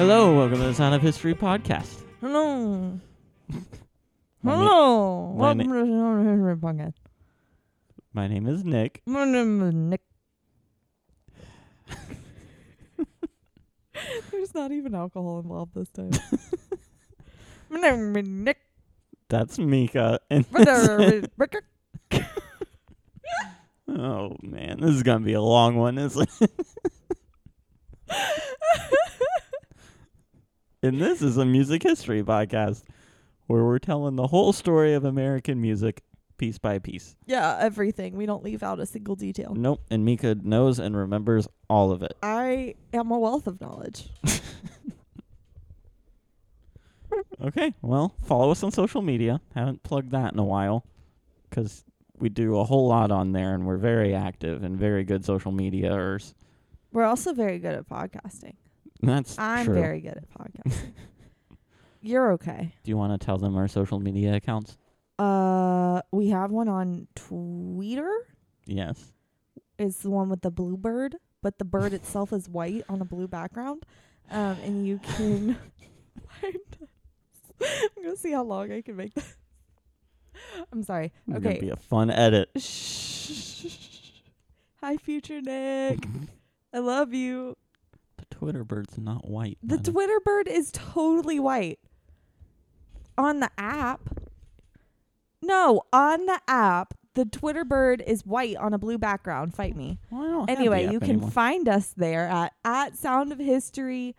Hello, welcome to the Sound of History podcast. Hello. My, na- Hello. my Welcome to the Sound of History podcast. my name is Nick. My name is Nick. There's not even alcohol involved this time. My name is Nick. That's Mika. And My name is Rick. oh man, this is gonna be a long one, isn't it? And this is a music history podcast where we're telling the whole story of American music piece by piece. Yeah, everything. We don't leave out a single detail. Nope, and Mika knows and remembers all of it. I am a wealth of knowledge. Okay, well, follow us on social media. Haven't plugged that in a while because we do a whole lot on there and we're very active and very good social mediaers. We're also very good at podcasting. That's I'm true. very good at podcasting. You're okay. Do you want to tell them our social media accounts? Uh, we have one on Twitter. Yes. It's the one with the blue bird, but the bird itself is white on a blue background. Um, and you can. I'm gonna see how long I can make this. I'm sorry. It's gonna be a fun edit. Shh. Hi, future Nick. I love you. Twitter bird's not white. The Twitter bird is totally white. On the app. No, on the app, the Twitter bird is white on a blue background. Fight me. Well, anyway, you can anymore. find us there at at Sound of History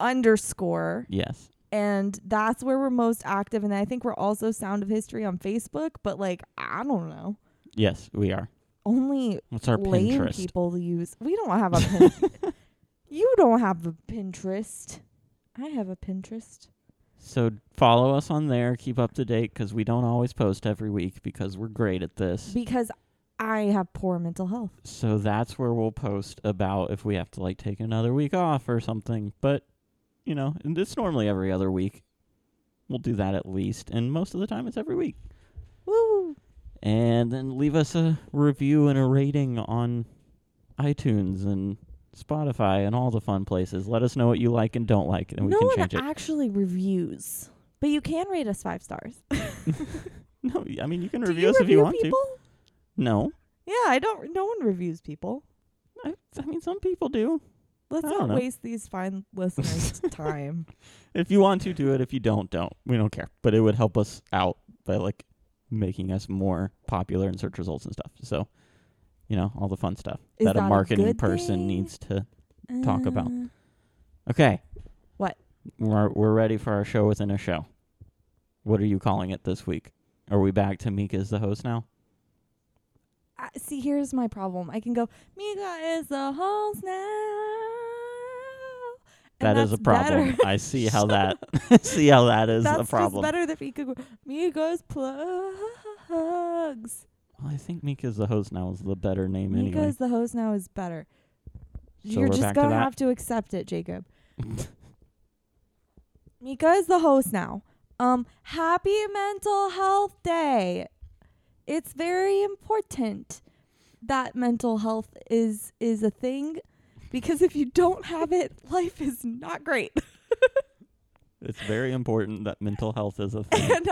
underscore, yes. and that's where we're most active. And I think we're also Sound of History on Facebook, but like I don't know, Yes, we are. only What's our lame Pinterest? people use. We don't have a pin. you don't have a Pinterest. I have a Pinterest. So follow us on there. Keep up to date because we don't always post every week because we're great at this. because I have poor mental health. So that's where we'll post about if we have to like take another week off or something. But you know, and it's normally every other week. We'll do that at least, and most of the time it's every week. Woo! And then leave us a review and a rating on iTunes and Spotify and all the fun places. Let us know what you like and don't like, and we no can change it. No one actually reviews, but you can rate us five stars. no, I mean you can Do review you us if you review want people? to. No, Yeah, I don't. No one reviews people. I, I mean some people do. Let's not know. waste these fine listeners' time. If you want to do it, if you don't, don't. We don't care. But it would help us out by like making us more popular in search results and stuff. So, you know, all the fun stuff that, that a a marketing good person thing? needs to. Talk about. Uh, Okay. What? We're we're ready for our show within a show. What are you calling it this week? Are we back to Mika as the host now? I- see, here's my problem. I can go. Mika is the host now. That is a problem. better. I see how that see how that is That's a problem. just better than Mika. go, Mika's plugs. Well, I think Mika's the host now is the better name Mika anyway. is the host now is better. So You're we're just back to gonna that? have to accept it, Jacob. Mika is the host now. Um, happy mental health day. It's very important that mental health is is a thing because if you don't have it, life is not great. It's very important that mental health is a thing. and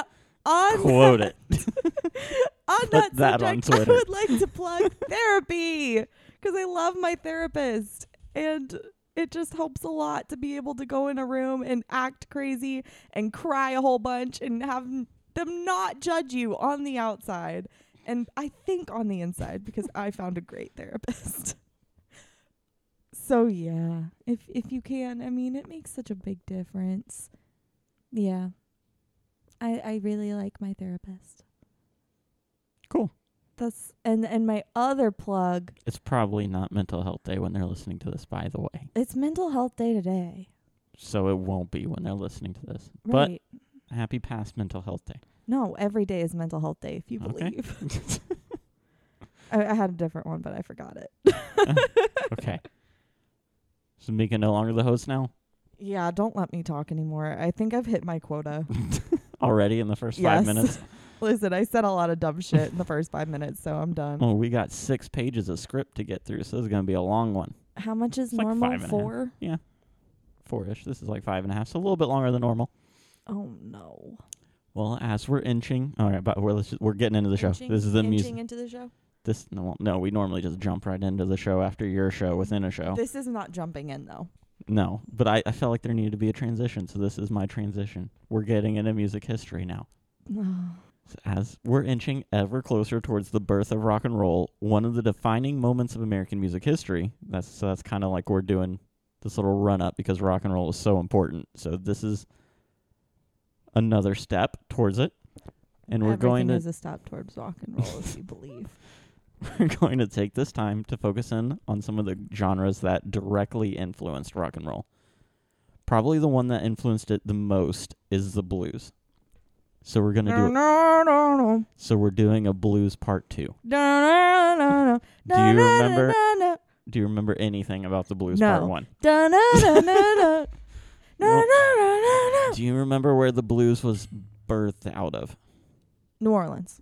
on Quote that, it. on Put that, that on subject, Twitter. I would like to plug therapy because I love my therapist and it just helps a lot to be able to go in a room and act crazy and cry a whole bunch and have them not judge you on the outside and I think on the inside because I found a great therapist. so yeah, if if you can, I mean it makes such a big difference. Yeah. I I really like my therapist. Cool. That's and and my other plug, It's probably not mental health day when they're listening to this, by the way. it's mental health day today. So it won't be when they're listening to this. But happy past mental health day. no, every day is mental health day if you Okay. believe. I, I had a different one, but I forgot it. okay. So Mika no longer the host now? Yeah, don't let me talk anymore. I think I've hit my quota. Already in the first yes. five minutes? Listen, I said a lot of dumb shit in the first five minutes, so I'm done. Oh, we got six pages of script to get through, so this is going to be a long one. How much is It's like normal? five and a half. Four? four ish. This is like five and a half, so a little bit longer than normal. Oh no. Well, as we're inching, all right, but we're let's just, we're getting into the show. Inching- this is the music. inching into the show. This no, no, we normally just jump right into the show after your show within a show. This is not jumping in though. No, but I, I felt like there needed to be a transition, so this is my transition. We're getting into music history now. So As we're inching ever closer towards the birth of rock and roll, one of the defining moments of American music history. That's so that's kind of like we're doing this little run up because rock and roll is so important. So this is another step towards it, and we're going to is a step towards rock and roll, if you believe. we're going to take this time to focus in on some of the genres that directly influenced rock and roll. Probably the one that influenced it the most is the blues. So we're going to do no, so we're doing a blues part 2. no, no, no, Do you remember do you remember anything about the blues part 1? no, no, no, no, no, no, no, no, no. Do you remember where the blues was birthed out of? New Orleans.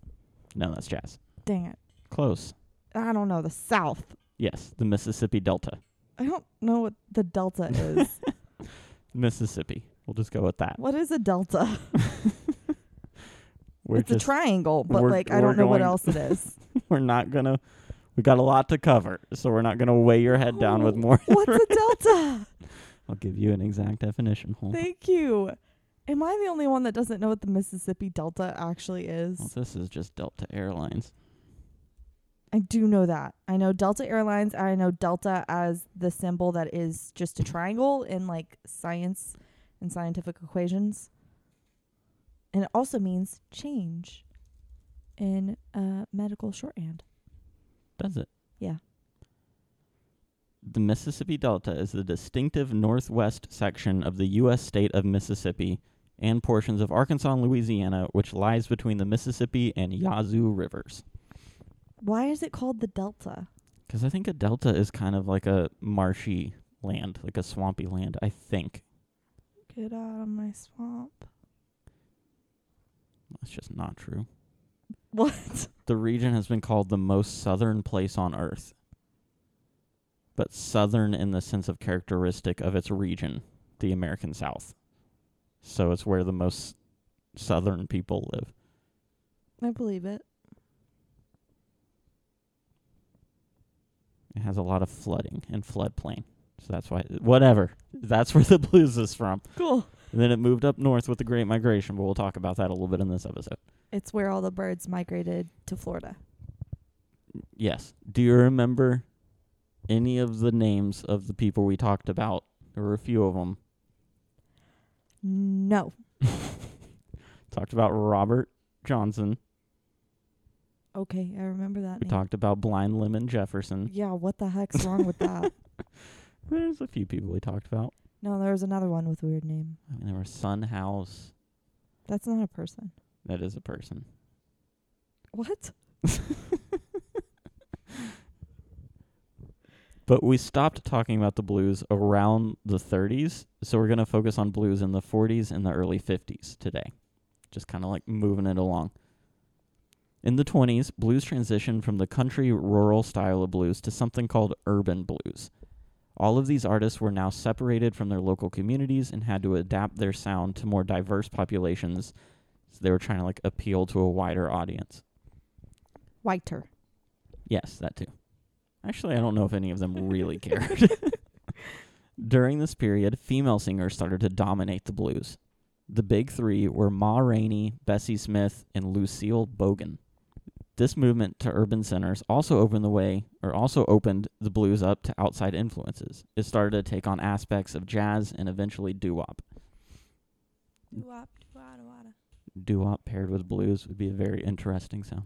No, that's jazz. Dang it. Close. I don't know the South. Yes, the Mississippi Delta. I don't know what the Delta is. Mississippi. We'll just go with that. what is a Delta? We're it's just a triangle, but like I don't know what else it is. we're not gonna we got a lot to cover so we're not gonna weigh your head down with oh, more What's a Delta? i'll give you an exact definition Hold on. Thank you. Am I the only one that doesn't know what the Mississippi Delta actually well, is? this is just delta airlines I do know that. I know Delta Airlines. I know Delta as the symbol that is just a triangle in like science and scientific equations. And it also means change in uh, medical shorthand. does it Yeah. the mississippi delta is the distinctive northwest section of the u.s state of mississippi and portions of arkansas and louisiana which lies between the mississippi and yazoo rivers Why is it called the Delta? because i think a delta is kind of like a marshy land like a swampy land i think Get out of my swamp. that's just not true What? The region has been called the most southern place on earth. But southern in the sense of characteristic of its region, the American South. So it's where the most southern people live. I believe it. It has a lot of flooding and floodplain. So that's why, whatever. That's where the blues is from. Cool. And then it moved up north with the Great Migration, but we'll talk about that a little bit in this episode. It's where all the birds migrated to Florida. Yes. Do you remember any of the names of the people we talked about? There were a few of them. No. Talked about Robert Johnson. Okay, I remember that We name. talked about Blind Lemon Jefferson. Yeah, what the heck's wrong with that? There's a few people we talked about. No, there was another one with a weird name. I mean, there was Son House. That's not a person. That is a person. What? But we stopped talking about the blues around the 30s, so we're going to focus on blues in the 40s and the early 50s today. Just kind of like moving it along. In the 20s, blues transitioned from the country rural style of blues to something called urban blues. All of these artists were now separated from their local communities and had to adapt their sound to more diverse populations. So they were trying to like appeal to a wider audience. Whiter. Yes, that too. Actually, I don't know if any of them really cared. During this period, female singers started to dominate the blues. The big three were Ma Rainey, Bessie Smith, and Lucille Bogan. This movement to urban centers also opened the way, or also opened the blues up to outside influences. It started to take on aspects of jazz and eventually doo-wop. Doo-wop paired with blues would be a very interesting sound.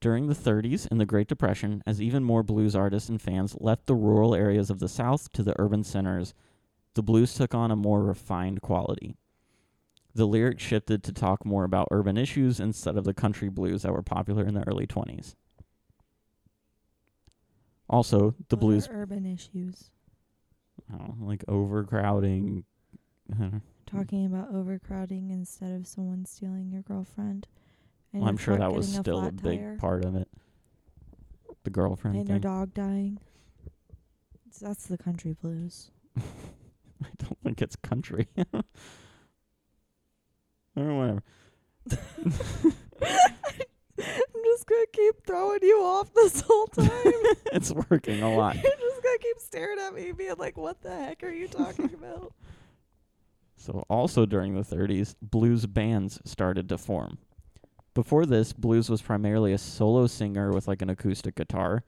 During the 30s and the Great Depression, as even more blues artists and fans left the rural areas of the South to the urban centers, the blues took on a more refined quality. The lyrics shifted to talk more about urban issues instead of the country blues that were popular in the early 20s. Also, the What blues, urban issues. Know, like overcrowding. I don't know. Talking about overcrowding instead of someone stealing your girlfriend. Well, I'm sure that was still a flat big tire, part of it. The girlfriend And your dog dying. That's the country blues. I don't think it's country. or whatever. I'm just gonna keep throwing you off this whole time. it's working a lot. You're just gonna keep staring at me, being like, "What the heck are you talking about?" So, also during the 30s, blues bands started to form. Before this, blues was primarily a solo singer with like an acoustic guitar,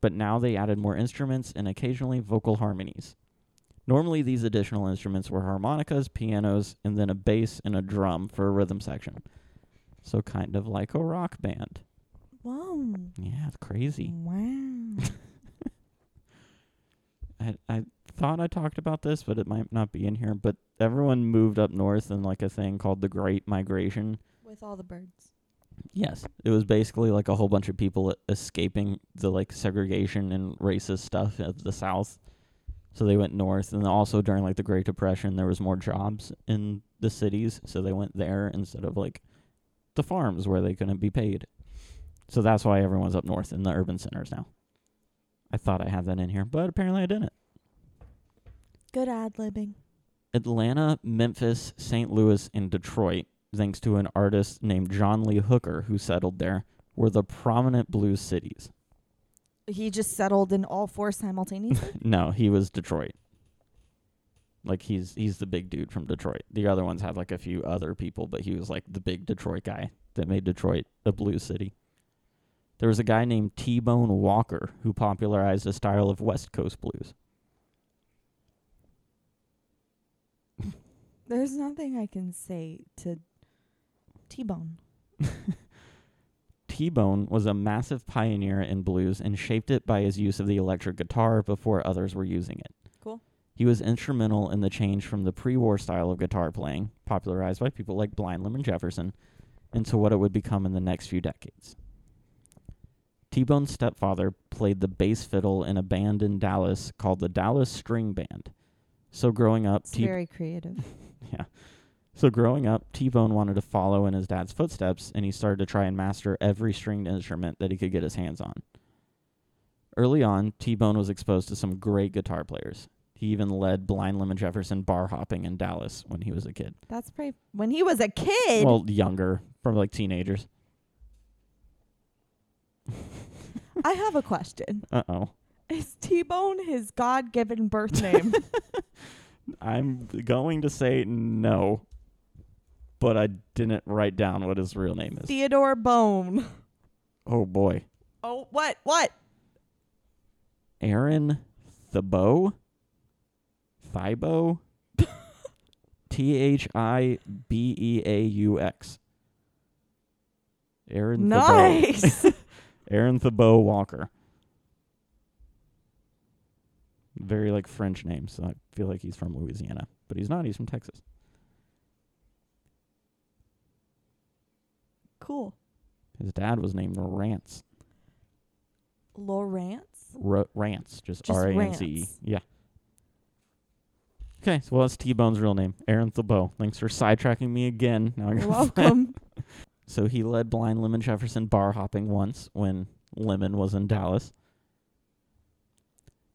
but now they added more instruments and occasionally vocal harmonies. Normally, these additional instruments were harmonicas, pianos, and then a bass and a drum for a rhythm section. So, kind of like a rock band. Whoa! Yeah, it's crazy. Wow! I I thought I talked about this, but it might not be in here. But everyone moved up north in like a thing called the Great Migration. With all the birds. Yes, it was basically like a whole bunch of people escaping the like segregation and racist stuff of the South. So they went north, and also during like the Great Depression, there was more jobs in the cities, so they went there instead of like the farms where they couldn't be paid. So that's why everyone's up north in the urban centers now. I thought I had that in here, but apparently I didn't. Good ad libbing. Atlanta, Memphis, St. Louis, and Detroit, thanks to an artist named John Lee Hooker who settled there, were the prominent blues cities. He just settled in all four simultaneously. no, he was Detroit. Like he's he's the big dude from Detroit. The other ones had like a few other people, but he was like the big Detroit guy that made Detroit a blues city. There was a guy named T Bone Walker who popularized a style of West Coast blues. There's nothing I can say to T-Bone. T Bone was a massive pioneer in blues and shaped it by his use of the electric guitar before others were using it. Cool. He was instrumental in the change from the pre war style of guitar playing, popularized by people like Blind Lemon Jefferson, into what it would become in the next few decades. T Bone's stepfather played the bass fiddle in a band in Dallas called the Dallas String Band. So growing up, It's T very creative. yeah. So growing up, T Bone wanted to follow in his dad's footsteps, and he started to try and master every stringed instrument that he could get his hands on. Early on, T Bone was exposed to some great guitar players. He even led Blind Lemon Jefferson bar hopping in Dallas when he was a kid. That's pretty. When he was a kid. Well, younger, from like teenagers. I have a question. Uh oh. Is T-Bone his God-given birth name? I'm going to say no, but I didn't write down what his real name is. Theodore Bone. Oh boy. Oh, what? What? Aaron Thibeaux? Thibeaux? T H I B E A U X. Aaron Thibeaux. Nice. Aaron Thibeaux Walker. Very like French name, so I feel like he's from Louisiana. But he's not, he's from Texas. Cool. His dad was named Rance. Lawrence. R- Rance, just Just R A N C E. Yeah. Okay, so well, that's T Bone's real name, Aaron Thibeaux. Thanks for sidetracking me again. Now I You're welcome. So he led Blind Lemon Jefferson bar hopping once when Lemon was in Dallas.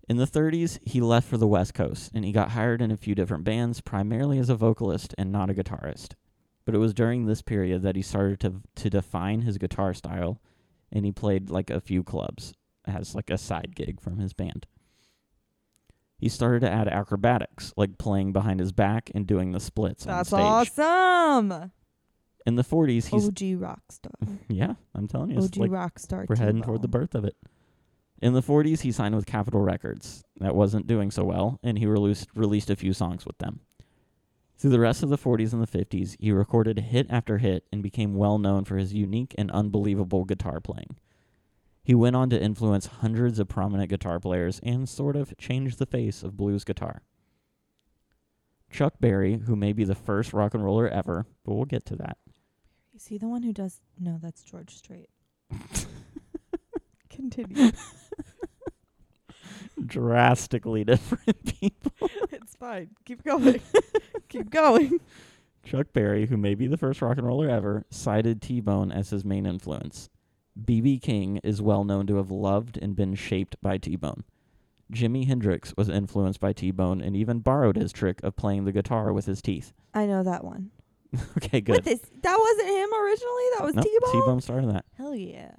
In the 30s, he left for the West Coast and he got hired in a few different bands, primarily as a vocalist and not a guitarist. But it was during this period that he started to to define his guitar style and he played like a few clubs as like a side gig from his band. He started to add acrobatics, like playing behind his back and doing the splits That's on stage. awesome. In the 40s, he's OG rock star. yeah, I'm telling you, OG like rock star. we're heading toward the birth of it. In the 40s, he signed with Capitol Records. That wasn't doing so well, and he released released a few songs with them. Through the rest of the 40s and the 50s, he recorded hit after hit and became well known for his unique and unbelievable guitar playing. He went on to influence hundreds of prominent guitar players and sort of change the face of blues guitar. Chuck Berry, who may be the first rock and roller ever, but we'll get to that. Is he the one who does? No, that's George Strait. Continue. Drastically different people. it's fine. Keep going. Keep going. Chuck Berry, who may be the first rock and roller ever, cited T Bone as his main influence. B.B. King is well known to have loved and been shaped by T Bone. Jimi Hendrix was influenced by T Bone and even borrowed his trick of playing the guitar with his teeth. I know that one. okay, With good. this, that wasn't him originally. That was Nope, T-Bone. T-Bone started that. Hell yeah!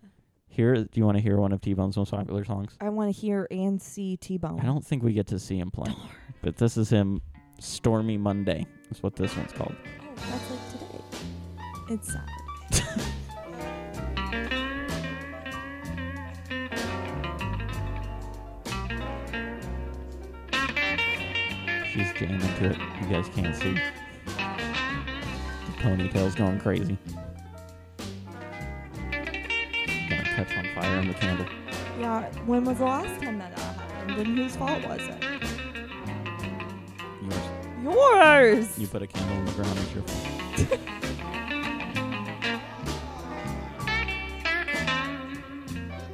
Here, do you want to hear one of T-Bone's most popular songs? I want to hear and see T-Bone. I don't think we get to see him play, but this is him. Stormy Monday is what this one's called. Oh, that's like today. It's sad. She's jamming to it. You guys can't see. The ponytail's going crazy. Catch on fire in the candle. Yeah. When was the last time that that happened? And whose fault was it? Yours. Yours. You put a candle in the ground, it's your fault.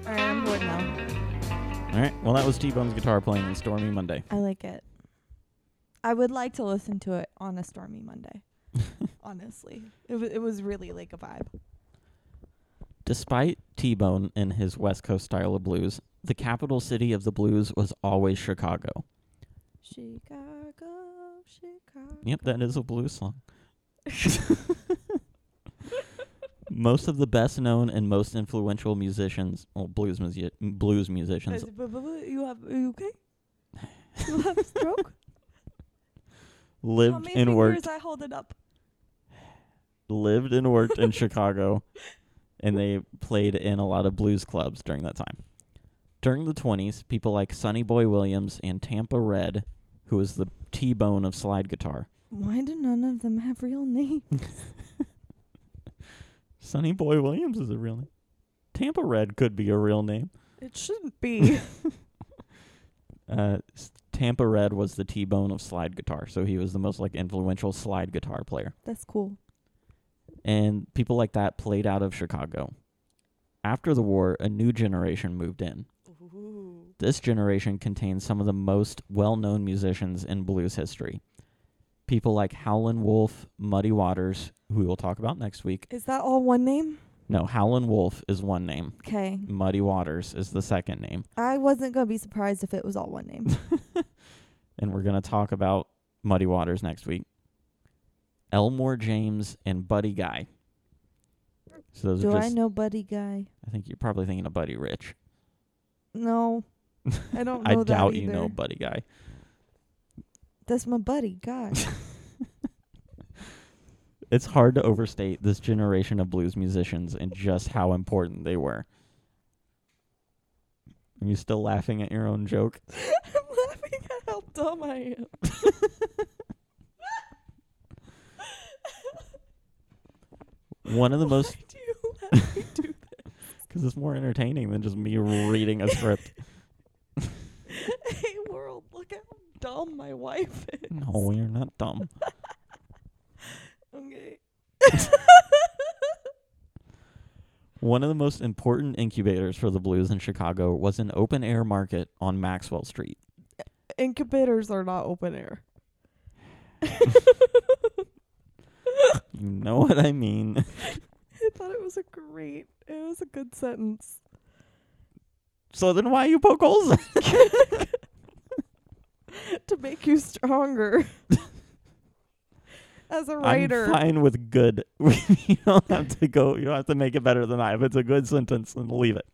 All right, I'm bored now. All right. Well, that was T-Bone's guitar playing in Stormy Monday. I like it. I would like to listen to it on a stormy Monday. Honestly, it was it was really like a vibe. Despite T-Bone and his West Coast style of blues, the capital city of the blues was always Chicago. Chicago, Chicago. Yep, that is a blues song. most of the best known and most influential musicians, well, blues musi- blues musicians, You have are you okay? You have a stroke? How lived many and worked I hold it up? lived and worked in Chicago, and they played in a lot of blues clubs during that time. During the 20s, people like Sonny Boy Williams and Tampa Red, who was the T-bone of slide guitar. Why do none of them have real names? Sonny Boy Williams is a real name. Tampa Red could be a real name. It shouldn't be. Uh, Tampa Red was the T-bone of slide guitar, so he was the most like influential slide guitar player. That's cool. And people like that played out of Chicago. After the war, a new generation moved in. This generation contains some of the most well-known musicians in blues history. People like Howlin' Wolf, Muddy Waters, who we will talk about next week. Is that all one name? No, Howlin' Wolf is one name. Okay. Muddy Waters is the second name. I wasn't gonna be surprised if it was all one name. and we're going to talk about Muddy Waters next week. Elmore James and Buddy Guy. So those Do are I just, know Buddy Guy? I think you're probably thinking of Buddy Rich. No. I don't I know doubt you know Buddy Guy. That's my buddy guy. It's hard to overstate this generation of blues musicians and just how important they were. Are you still laughing at your own joke? I'm laughing at how dumb I am. One of the most, do you let me do because it's more entertaining than just me reading a script. Hey world, look how dumb my wife is. No, you're not dumb. Okay. One of the most important incubators for the blues in Chicago was an open air market on Maxwell Street. Incubators are not open air. You know what I mean. I thought it was a great it was a good sentence. So then why you poke holes? in it? to make you stronger. As a writer. I'm fine with good. you don't have to go. You don't have to make it better than I. If it's a good sentence, then leave it.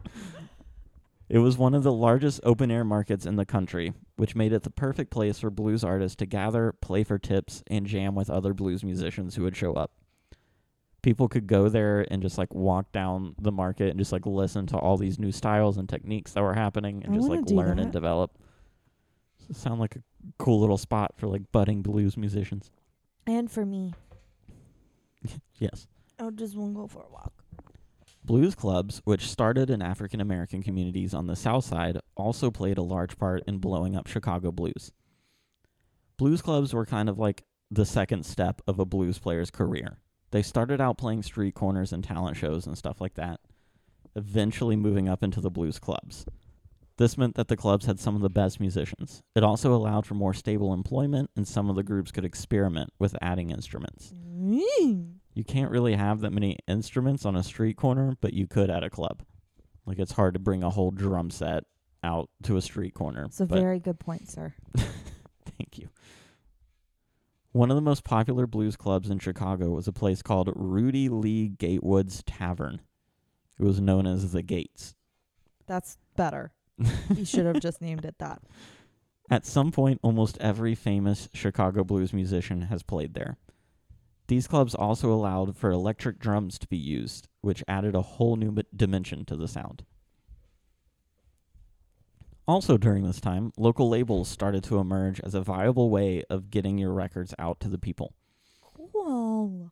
It was one of the largest open air markets in the country, which made it the perfect place for blues artists to gather, play for tips, and jam with other blues musicians who would show up. People could go there and just like walk down the market and just like listen to all these new styles and techniques that were happening and I just like learn and develop. Sound like a cool little spot for like budding blues musicians? and for me. Yes. I would just want to go for a walk. Blues clubs, which started in African American communities on the South Side, also played a large part in blowing up Chicago blues. Blues clubs were kind of like the second step of a blues player's career. They started out playing street corners and talent shows and stuff like that, eventually moving up into the blues clubs. This meant that the clubs had some of the best musicians. It also allowed for more stable employment, and some of the groups could experiment with adding instruments. Mm. You can't really have that many instruments on a street corner, but you could at a club. Like it's hard to bring a whole drum set out to a street corner. It's a very good point, sir. Thank you. One of the most popular blues clubs in Chicago was a place called Rudy Lee Gatewoods Tavern. It was known as the Gates. That's better. you should have just named it that. At some point, almost every famous Chicago blues musician has played there. These clubs also allowed for electric drums to be used, which added a whole new dimension to the sound. Also, during this time, local labels started to emerge as a viable way of getting your records out to the people. Cool.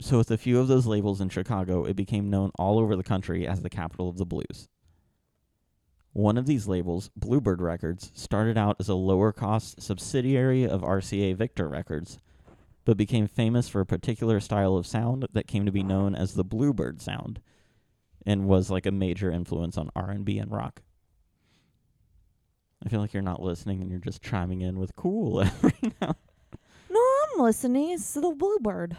So, with a few of those labels in Chicago, it became known all over the country as the capital of the blues. One of these labels, Bluebird Records, started out as a lower cost subsidiary of RCA Victor Records, but became famous for a particular style of sound that came to be known as the Bluebird sound and was like a major influence on R&B and rock. I feel like you're not listening and you're just chiming in with cool every now. No, I'm listening. It's the bluebird.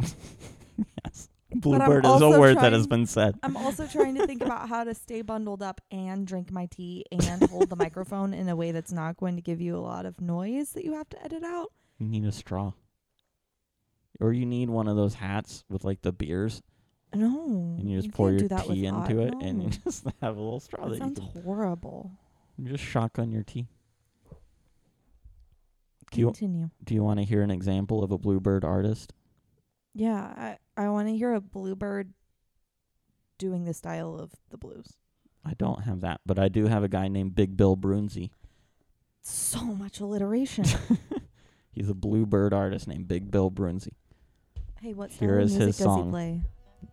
yes. Bluebird is a word that has been said. I'm also trying to think about how to stay bundled up and drink my tea and hold the microphone in a way that's not going to give you a lot of noise that you have to edit out. You need a straw. Or you need one of those hats with like the beers No. and you just pour can't your do that with tea hot- into it and you just have a little straw That that, you sounds horrible. You just shotgun your tea. Do you Continue. do you want to hear an example of a bluebird artist? Yeah, I, I want to hear a bluebird doing the style of the blues. I don't have that, but I do have a guy named Big Bill Broonzy. So much alliteration. He's a bluebird artist named Big Bill Broonzy. hey, what Here style of is his does song. he play?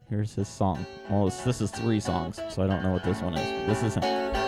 Here's his song. Well, this is three songs, so I don't know what this one is. This is him.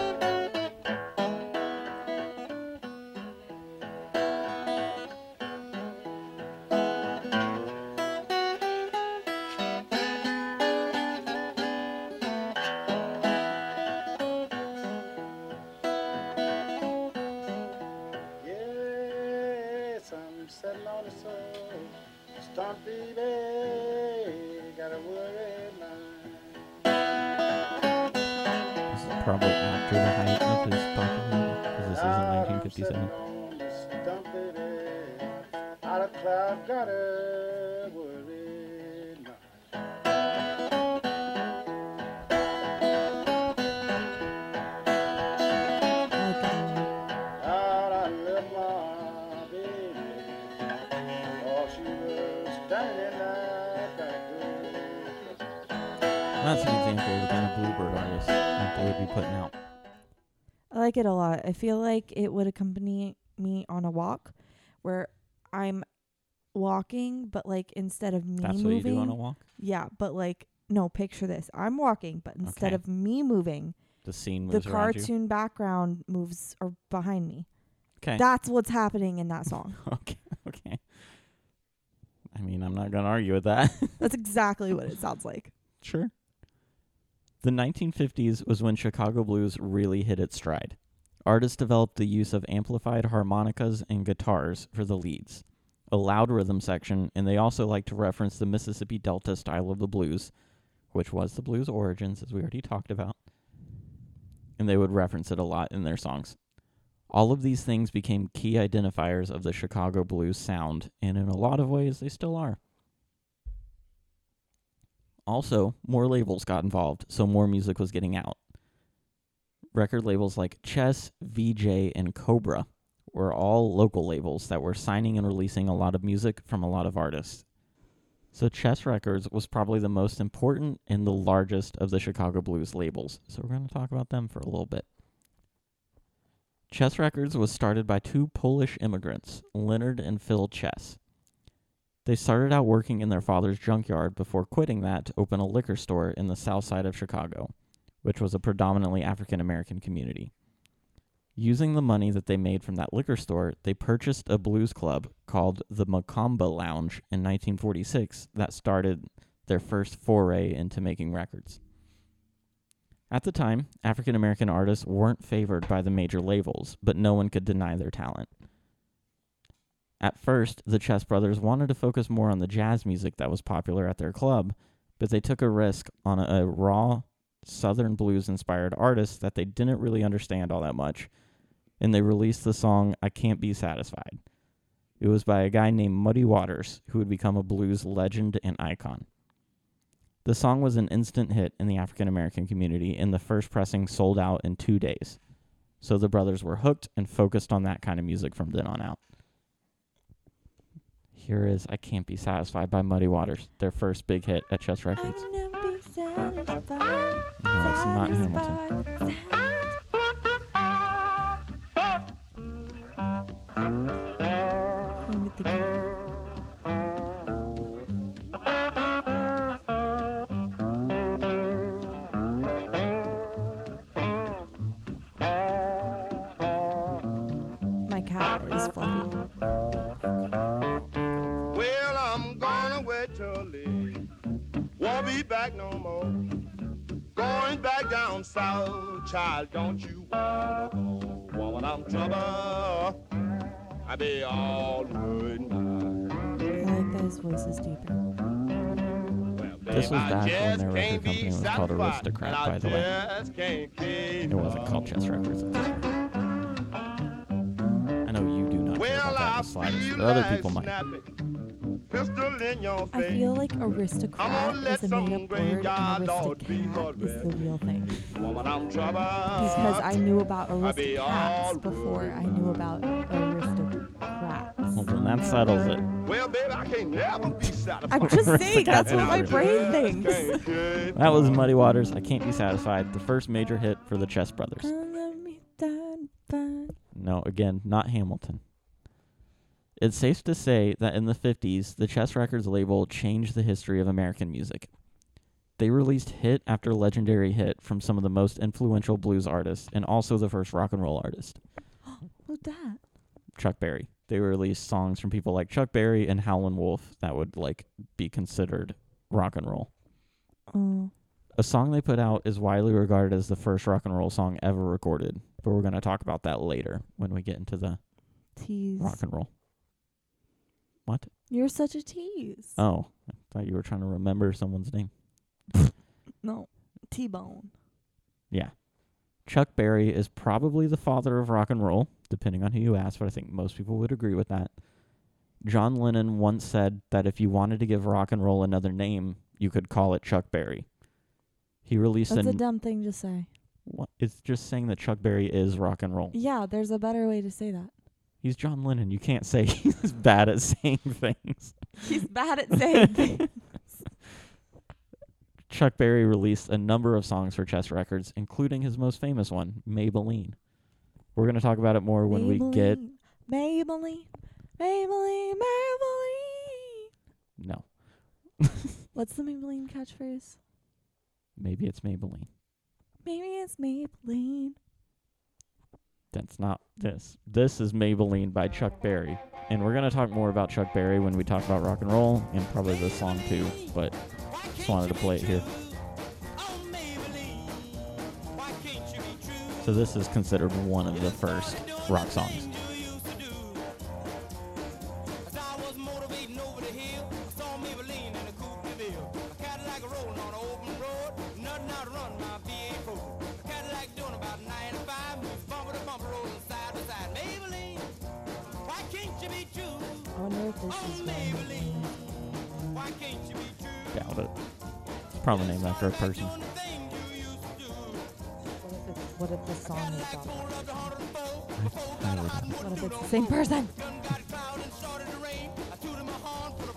That's an example of the kind of bluebird artist that they would be putting out. I like it a lot. I feel like it would accompany me on a walk where I'm walking, but like instead of me That's what moving, you do on a walk. yeah, but like no, picture this: I'm walking, but instead Okay. of me moving, The scene the moves around you. cartoon background moves or behind me. Okay. That's what's happening in that song. okay. Okay. I mean, I'm not gonna argue with that. That's exactly what it sounds like. sure. The 1950s was when Chicago blues really hit its stride. Artists developed the use of amplified harmonicas and guitars for the leads, a loud rhythm section, and they also liked to reference the Mississippi Delta style of the blues, which was the blues origins, as we already talked about. And they would reference it a lot in their songs. All of these things became key identifiers of the Chicago blues sound, and in a lot of ways, they still are. Also, more labels got involved, so more music was getting out. Record labels like Chess, Vee-Jay, and Cobra were all local labels that were signing and releasing a lot of music from a lot of artists. So Chess Records was probably the most important and the largest of the Chicago blues labels. So we're going to talk about them for a little bit. Chess Records was started by two Polish immigrants, Leonard and Phil Chess. They started out working in their father's junkyard before quitting that to open a liquor store in the south side of Chicago, which was a predominantly African American community. Using the money that they made from that liquor store, they purchased a blues club called the Macomba Lounge in 1946 that started their first foray into making records. At the time, African American artists weren't favored by the major labels, but no one could deny their talent. At first, the Chess brothers wanted to focus more on the jazz music that was popular at their club, but they took a risk on a, a raw, southern blues inspired artist that they didn't really understand all that much, and they released the song I Can't Be Satisfied. It was by a guy named Muddy Waters, who would become a blues legend and icon. The song was an instant hit in the African American community, and the first pressing sold out in two days. So the brothers were hooked and focused on that kind of music from then on out. Here is I Can't Be Satisfied by Muddy Waters, their first big hit at Chess Records. can never be satisfied. No, it's not Hamilton. My cat is fluffy. Back no more. Going back down south, child, don't you wanna go? Woman, I'm trouble. I be all good now. I like that his voice is deeper. Well, This was back when just their record can't company was called Aristocrat, by the way. just can't keep It wasn't called Chess Records at this point. I know you do not care about that in the slightest, but other people might. Snapping. Pistol in your I feel like I'm aristocrat gonna let is a made up word and dog be aristocrat is the real thing. Woman, I'm trouble. Because I knew about I be aristocrats before I knew about aristocrats. Well, then that settles it. Well, baby, I can't never be satisfied. I'm just saying, that's what my brain thinks. That was. Muddy Waters. I Can't Be Satisfied, the first major hit for the Chess Brothers. No, again, not Hamilton. It's safe to say that in the 50s, the Chess Records label changed the history of American music. They released hit after legendary hit from some of the most influential blues artists and also the first rock and roll artist, Who's that? Chuck Berry. They released songs from people like Chuck Berry and Howlin' Wolf that would like be considered rock and roll. Oh, A song they put out is widely regarded as the first rock and roll song ever recorded, but we're going to talk about that later when we get into the tease. rock and roll. What? You're such a tease. Oh, I thought you were trying to remember someone's name. no, T-Bone. Yeah. Chuck Berry is probably the father of rock and roll, depending on who you ask, but I think most people would agree with that. John Lennon once said that if you wanted to give rock and roll another name, you could call it Chuck Berry. He released an. That's a dumb thing to say. what, it's just saying that Chuck Berry is rock and roll. Yeah, there's a better way to say that. He's John Lennon. You can't say he's bad at saying things. He's bad at saying things. Chuck Berry released a number of songs for Chess Records, including his most famous one, Maybelline. We're going to talk about it more when we get. Maybelline, Maybelline, Maybelline, Maybelline. No, What's the Maybelline catchphrase? maybe it's Maybelline. Maybe it's Maybelline. That's not this. This is Maybelline by Chuck Berry. And we're going to talk more about Chuck Berry when we talk about rock and roll and probably this song too, but just wanted to play it here. So this is considered one of the first rock songs. Probably named after a person. What if it's what if the song is about? I highly doubt it. What if it's the same person?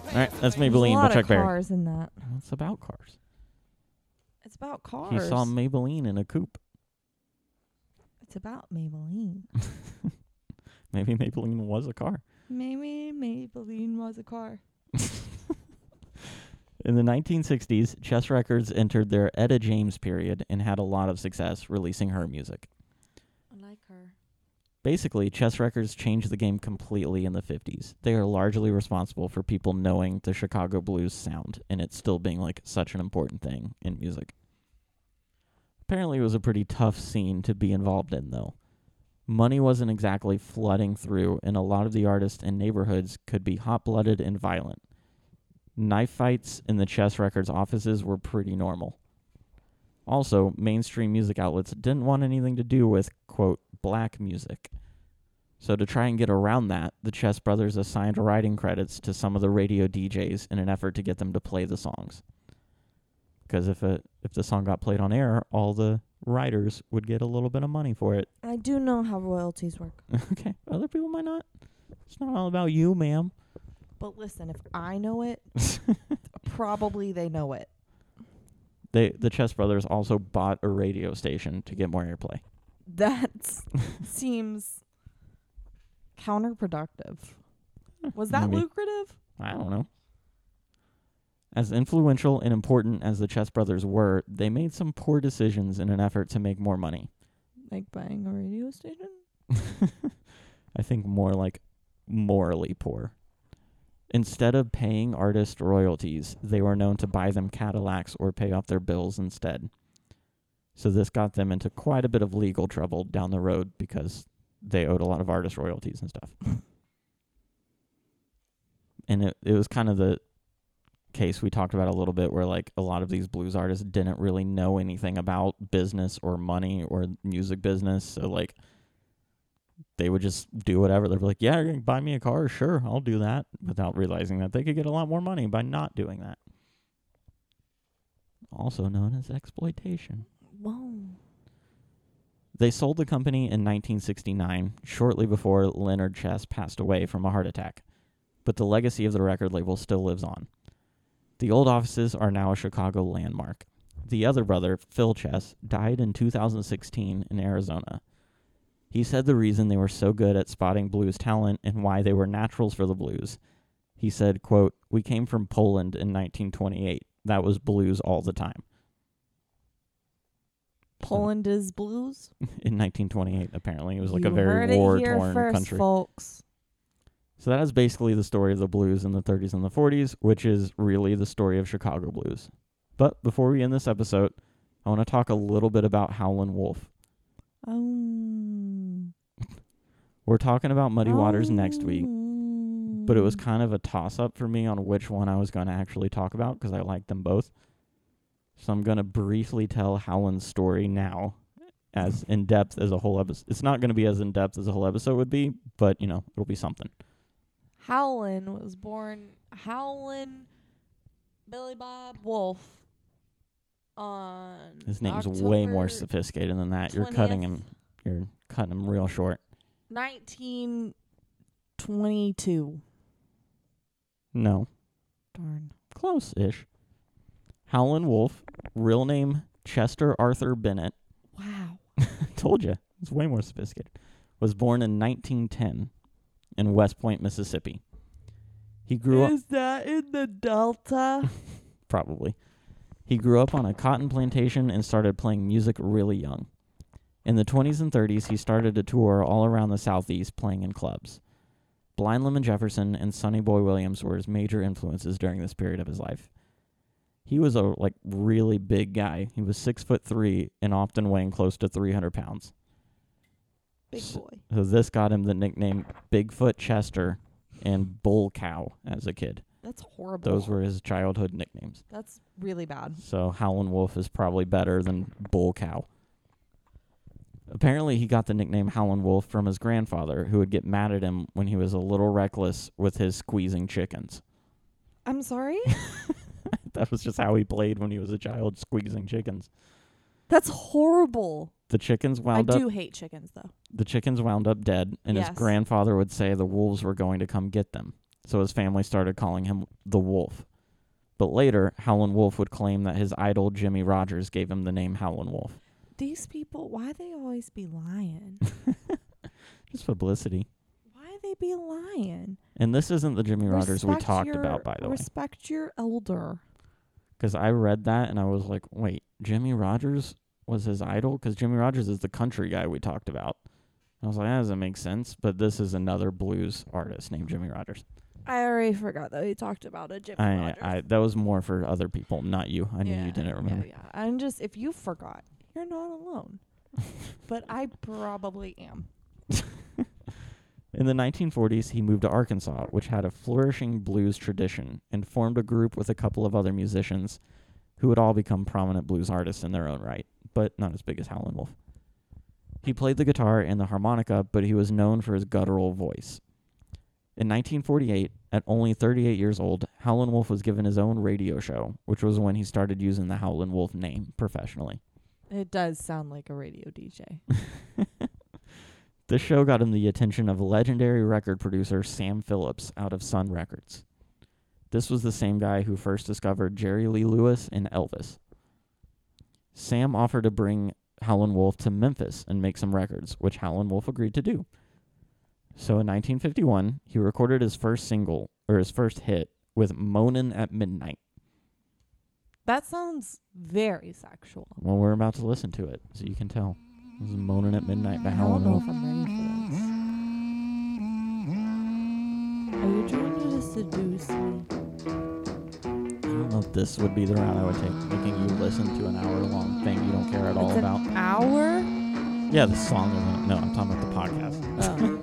All right, that's Maybelline lot by of Chuck Berry. cars in that. It's about cars. It's about cars. He saw Maybelline in a coupe. it's about Maybelline. Maybe Maybelline was a car. Maybe Maybelline was a car. In the 1960s, Chess Records entered their Etta James period and had a lot of success releasing her music. I like her. Basically, Chess Records changed the game completely in the 50s. They are largely responsible for people knowing the Chicago blues sound and it still being like such an important thing in music. Apparently, it was a pretty tough scene to be involved in, though. Money wasn't exactly flooding through, and a lot of the artists and neighborhoods could be hot blooded and violent. Knife fights in the Chess Records offices were pretty normal. Also, mainstream music outlets didn't want anything to do with, quote, black music. So, to try and get around that, the Chess brothers assigned writing credits to some of the radio DJs in an effort to get them to play the songs. Because if, a, if the song got played on air, all the writers would get a little bit of money for it. I do know how royalties work. okay, other people might not. It's not all about you, ma'am. But listen, if I know it, probably they know it. They the Chess brothers also bought a radio station to get more airplay. That seems counterproductive. Eh, Was that Maybe. lucrative? I don't know. As influential and important as the Chess brothers were, they made some poor decisions in an effort to make more money. Like buying a radio station? I think more like morally poor. Instead of paying artist royalties, they were known to buy them Cadillacs or pay off their bills instead. So this got them into quite a bit of legal trouble down the road because they owed a lot of artist royalties and stuff. and it it was kind of the case we talked about a little bit where like a lot of these blues artists didn't really know anything about business or money or music business. So like they would just do whatever. They'd be like, "Yeah, you're gonna buy me a car, sure, I'll do that," without realizing that they could get a lot more money by not doing that. Also known as exploitation. Whoa. They sold the company in 1969, shortly before Leonard Chess passed away from a heart attack. But the legacy of the record label still lives on. The old offices are now a Chicago landmark. The other brother, Phil Chess, died in 2016 in Arizona. He said the reason they were so good at spotting blues talent and why they were naturals for the blues. He said, quote, "We came from Poland in 1928. That was blues all the time." So- Poland is blues. in 1928 apparently it was like a very war torn country folks. so that is basically the story of the blues in the 30s and the 40s which is really the story of chicago blues but before we end this episode i want to talk a little bit about howlin' wolf Um. we're talking about muddy waters next week but it was Um, kind of a toss up for me on which one i was going to actually talk about because i like them both. So i'm going to briefly tell howlin's story now as in depth as a whole episode it's not going to be as in depth as a whole episode would be but you know it'll be something. Howlin was born Howlin Billy Bob Wolf on His name's way more sophisticated than that. You're cutting 20th. him. You're cutting him real short. 1922. No, Darn. close-ish. Howlin' Wolf, real name Chester Arthur Bennett. Wow. Told you, it's way more sophisticated. Was born in 1910 in West Point, Mississippi. He grew up Is that in the Delta? probably. He grew up on a cotton plantation and started playing music really young. In the 20s and 30s, he started to tour all around the Southeast playing in clubs. Blind Lemon Jefferson and Sonny Boy Williams were his major influences during this period of his life. He was a like really big guy. He was six foot three and often weighing close to 300 pounds. Big S- boy. So this got him the nickname Bigfoot Chester and Bull Cow as a kid. That's horrible. Those were his childhood nicknames. That's really bad. So Howlin' Wolf is probably better than Bull Cow. Apparently, he got the nickname Howlin' Wolf from his grandfather, who would get mad at him when he was a little reckless with his squeezing chickens. I'm sorry? that was just how he played when he was a child, squeezing chickens. That's horrible. The chickens I wound up. I do hate chickens though. The chickens wound up dead, and Yes. his grandfather would say the wolves were going to come get them. So his family started calling him the Wolf. But later, Howlin' Wolf would claim that his idol Jimmy Rogers gave him the name Howlin' Wolf. These people, why they always be lying? Just publicity. why they be lying? And this isn't the Jimmy Rogers we talked your- about, by the way. Respect your elder. Because I read that and I was like, wait, Jimmy Rogers was his idol? Because Jimmy Rogers is the country guy we talked about. I was like, that doesn't make sense. But this is another blues artist named Jimmy Rogers. I already forgot that we talked about a Jimmy I, Rogers. I that was more for other people, not you. I knew you didn't remember. Yeah, yeah. I'm just if you forgot, you're not alone. but I probably am. In the 1940s, he moved to Arkansas, which had a flourishing blues tradition, and formed a group with a couple of other musicians who would all become prominent blues artists in their own right, but not as big as Howlin' Wolf. He played the guitar and the harmonica, but he was known for his guttural voice. In 1948, at only 38 years old, Howlin' Wolf was given his own radio show, which was when he started using the Howlin' Wolf name professionally. It does sound like a radio DJ. This show got him the attention of legendary record producer Sam Phillips out of Sun Records. This was the same guy who first discovered Jerry Lee Lewis and Elvis. Sam offered to bring Howlin' Wolf to Memphis and make some records, which Howlin' Wolf agreed to do. So in 1951, he recorded his first single, or his first hit, with Moanin' at Midnight. That sounds very sexual. Well, we're about to listen to it, so you can tell. This is Moanin' at Midnight by I don't Howlin' know Wolf. if I'm ready for this. Are you trying to seduce me? I don't know if this would be the route I would take, making you listen to an hour long thing you don't care at all it's about. an hour? Yeah, the song. No, I'm talking about the podcast. Oh.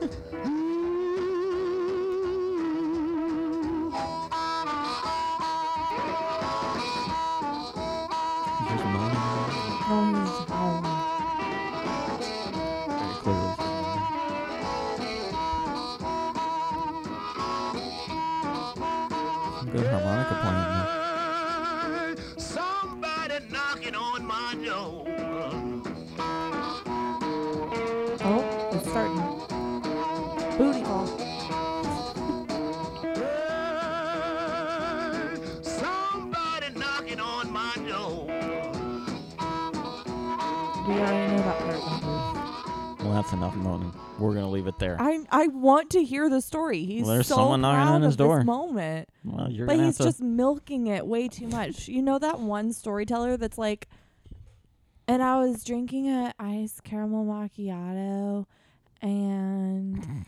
the story. He's Well, there's so someone knocking proud on his of this door. moment. well, you're But gonna he's have to. just milking it way too much. You know that one storyteller that's like, and I was drinking a iced caramel macchiato, and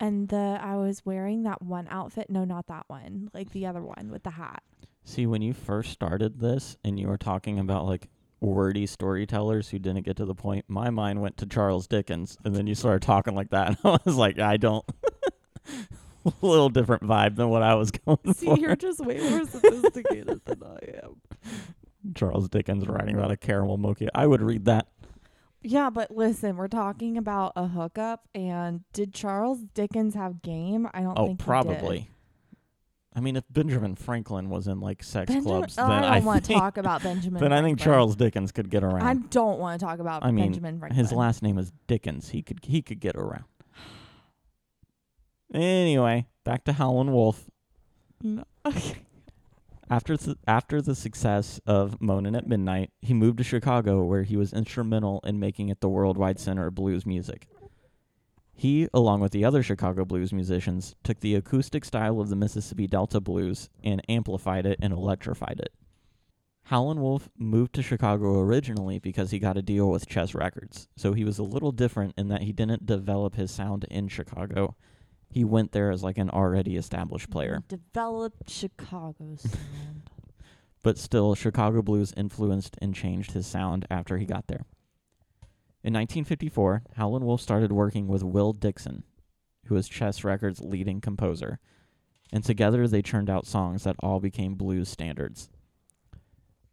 and the I was wearing that one outfit. No, not that one. Like the other one with the hat. See, when you first started this and you were talking about like wordy storytellers who didn't get to the point, my mind went to Charles Dickens, and then you started talking like that. I was like, I don't. A little different vibe than what I was going See, for. you're just way more sophisticated than I am. Charles Dickens writing about a caramel mocha. I would read that. Yeah, but listen, we're talking about a hookup, and did Charles Dickens have game? I don't Oh, think probably. I mean, if Benjamin Franklin was in like sex Benjamin, clubs, then I don't want to talk about Benjamin. then I think Charles Dickens could get around. I don't want to talk about I mean, Benjamin Franklin. His last name is Dickens. He could he could get around. Anyway, back to Howlin' Wolf. No. After th- after the success of Moanin' at Midnight, he moved to Chicago, where he was instrumental in making it the worldwide center of blues music. He, along with the other Chicago blues musicians, took the acoustic style of the Mississippi Delta blues and amplified it and electrified it. Howlin' Wolf moved to Chicago originally because he got a deal with Chess Records, so he was a little different in that he didn't develop his sound in Chicago. He went there as like an already established player. Developed Chicago sound. but still, Chicago blues influenced and changed his sound after he got there. In 1954, Howlin' Wolf started working with Will Dixon, who was Chess Records' leading composer, and together they churned out songs that all became blues standards.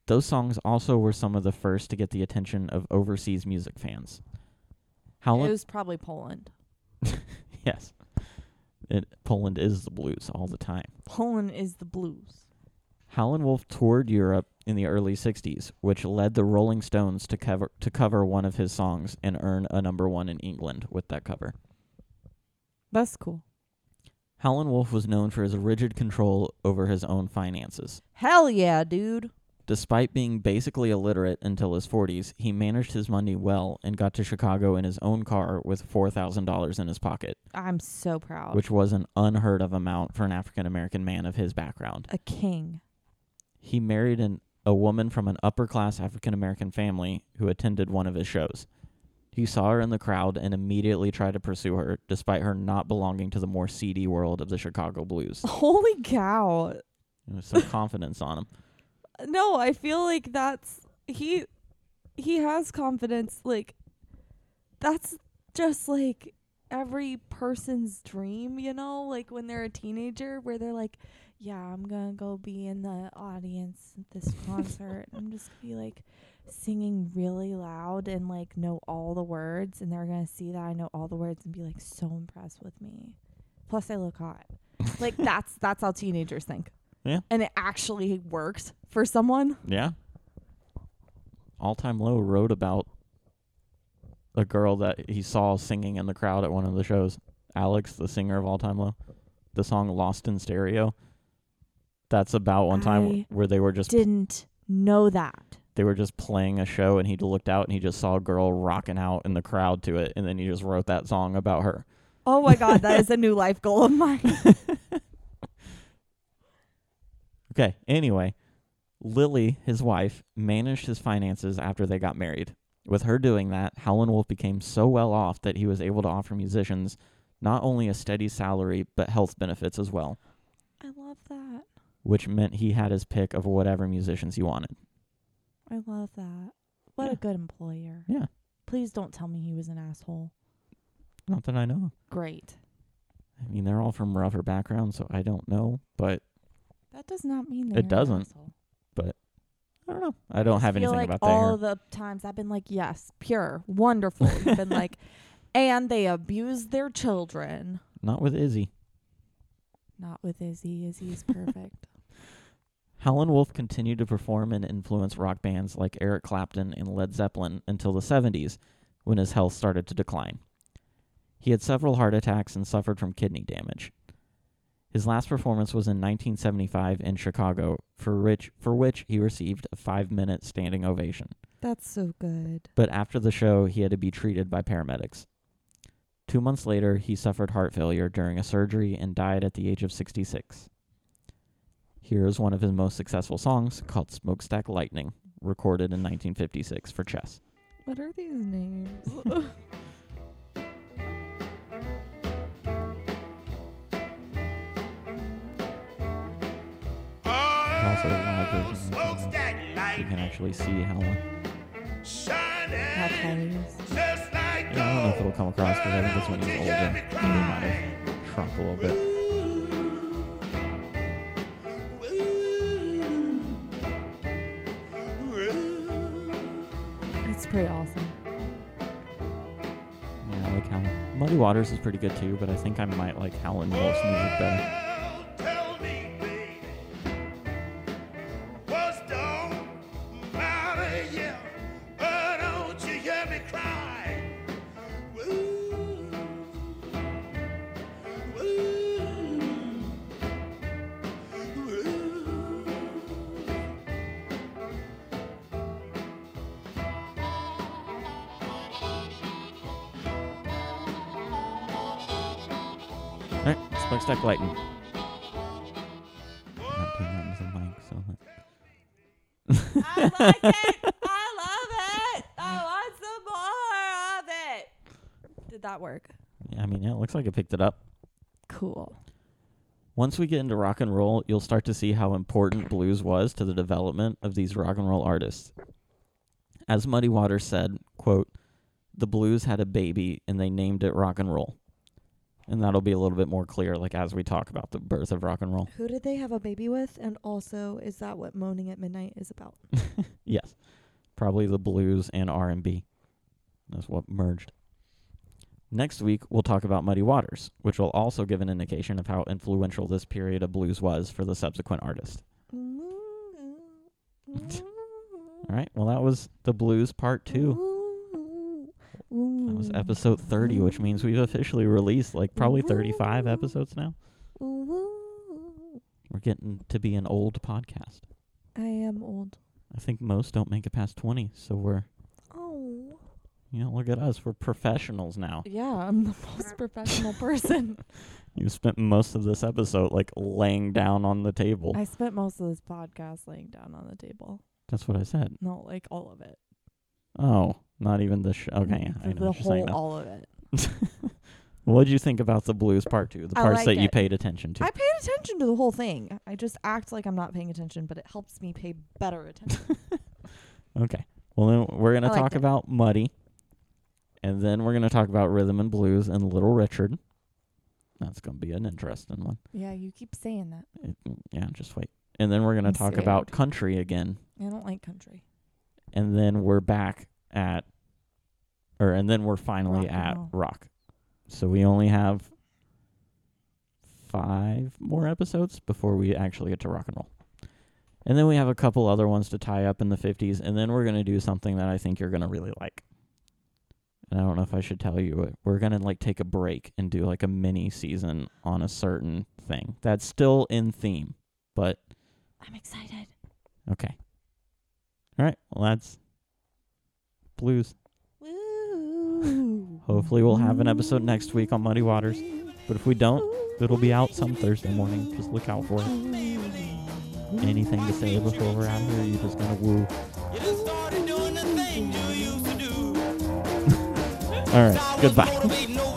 Those songs also were some of the first to get the attention of overseas music fans. Howlin' it was probably Poland. yes, it, Poland is the blues all the time. Poland is the blues. Howlin' Wolf toured Europe in the early 60s, which led the Rolling Stones to cover to cover one of his songs and earn a number 1 in England with that cover. That's cool. Howlin' Wolf was known for his rigid control over his own finances. Hell yeah, dude. Despite being basically illiterate until his 40s, he managed his money well and got to Chicago in his own car with $4,000 in his pocket, I'm so proud. which was an unheard of amount for an African American man of his background. a king. he married an, a woman from an upper class African American family who attended one of his shows. He saw her in the crowd and immediately tried to pursue her, despite her not belonging to the more seedy world of the Chicago blues. Holy cow. There was some confidence on him. No, I feel like that's he he has confidence like that's just like every person's dream, you know, like when they're a teenager where they're like, yeah, I'm gonna go be in the audience at this concert. I'm just gonna be like singing really loud and like know all the words, and they're gonna see that I know all the words and be like so impressed with me. Plus, I look hot. like that's that's how teenagers think. Yeah. and it actually works for someone. Yeah. All Time Low wrote about a girl that he saw singing in the crowd at one of the shows. Alex, the singer of All Time Low. The song Lost in Stereo. That's about one time I where they were just Didn't know that. they were just playing a show and he looked out and he just saw a girl rocking out in the crowd to it and then he just wrote that song about her. Oh my god, that is a new life goal of mine. Okay, anyway, Lily, his wife, managed his finances after they got married. With her doing that, Howlin' Wolf became so well off that he was able to offer musicians not only a steady salary, but health benefits as well, I love that. which meant he had his pick of whatever musicians he wanted. I love that. What Yeah. a good employer. Yeah. Please don't tell me he was an asshole. Not that I know. Great. I mean, they're all from rougher backgrounds, so I don't know, but That does not mean It they're an doesn't. asshole. I don't know. I don't have feel anything like about that all here. the times I've been like, yes, pure, wonderful. You've been like, and they abuse their children. Not with Izzy. Not with Izzy. Izzy's perfect. Howlin' Wolf continued to perform and influence rock bands like Eric Clapton and Led Zeppelin until the 70s, when his health started to decline. He had several heart attacks and suffered from kidney damage. His last performance was in 1975 in Chicago, for which, for which he received a five minute standing ovation. That's so good. But after the show, he had to be treated by paramedics. Two months later, he suffered heart failure during a surgery and died at the age of 66. Here is one of his most successful songs called Smokestack Lightning, recorded in 1956 for Chess. What are these names? There's also a live version of it, Smokestack You can actually see. How uh, shining funny is. just like Yeah, I don't know if it'll come across because I think this one is older. He might have shrunk a little bit. It's pretty awesome. Yeah, I like Howlin'. Muddy Waters is pretty good too, but I think I might like Howlin' Wolf's music better. I'm not doing that the mic, so I like it. I love it. I want some more of it. Did that work? yeah, I mean, yeah, it looks like it picked it up. Cool. Once we get into rock and roll, you'll start to see how important blues was to the development of these rock and roll artists. As Muddy Waters said, quote, the blues had a baby and they named it rock and roll. And that'll be a little bit more clear like as we talk about the birth of rock and roll. Who did they have a baby with? And also, is that what Moaning at Midnight is about? Yes. Probably the blues and R&B. That's what merged. Next week we'll talk about Muddy Waters, which will also give an indication of how influential this period of blues was for the subsequent artist. All right. Well, that was the blues part 2. That was episode 30, which means we've officially released like probably 35 episodes now. We're getting to be an old podcast. I am old. I think most don't make it past 20, so we're, Oh. you know, look at us. We're professionals now. Yeah, I'm the most professional person. You spent most of this episode like laying down on the table. I spent most of this podcast laying down on the table. That's what I said. No, like all of it. Oh, not even the sh- okay. I the, know the what you're saying whole, now. all of it. What did you think about the blues part two? The I parts liked that you it. paid attention to. I paid attention to the whole thing. I just act like I'm not paying attention, but it helps me pay better attention. Okay. Well, then we're going I to liked talk it. about Muddy. And then we're going to talk about rhythm and blues and Little Richard. That's gonna be an interesting one. Yeah, you keep saying that. It, yeah, just wait. And then we're gonna I'm talk about scared. country again, I don't like country. And then we're back at, or and then we're finally Rock and at roll. rock. So we only have five more episodes before we actually get to rock and roll. And then we have a couple other ones to tie up in the 50s, and then we're going to do something that I think you're going to really like. And I don't know if I should tell you it. We're going to like take a break and do like a mini season on a certain thing that's still in theme, but I'm excited. okay. All right, well that's blues. Woo. Hopefully we'll have an episode next week on Muddy Waters, but if we don't, it'll be out some Thursday morning. Just look out for it. Anything to say before we're out of here? Or you just gonna woo? You done started doing the thing you used to do. All right, goodbye. motivating no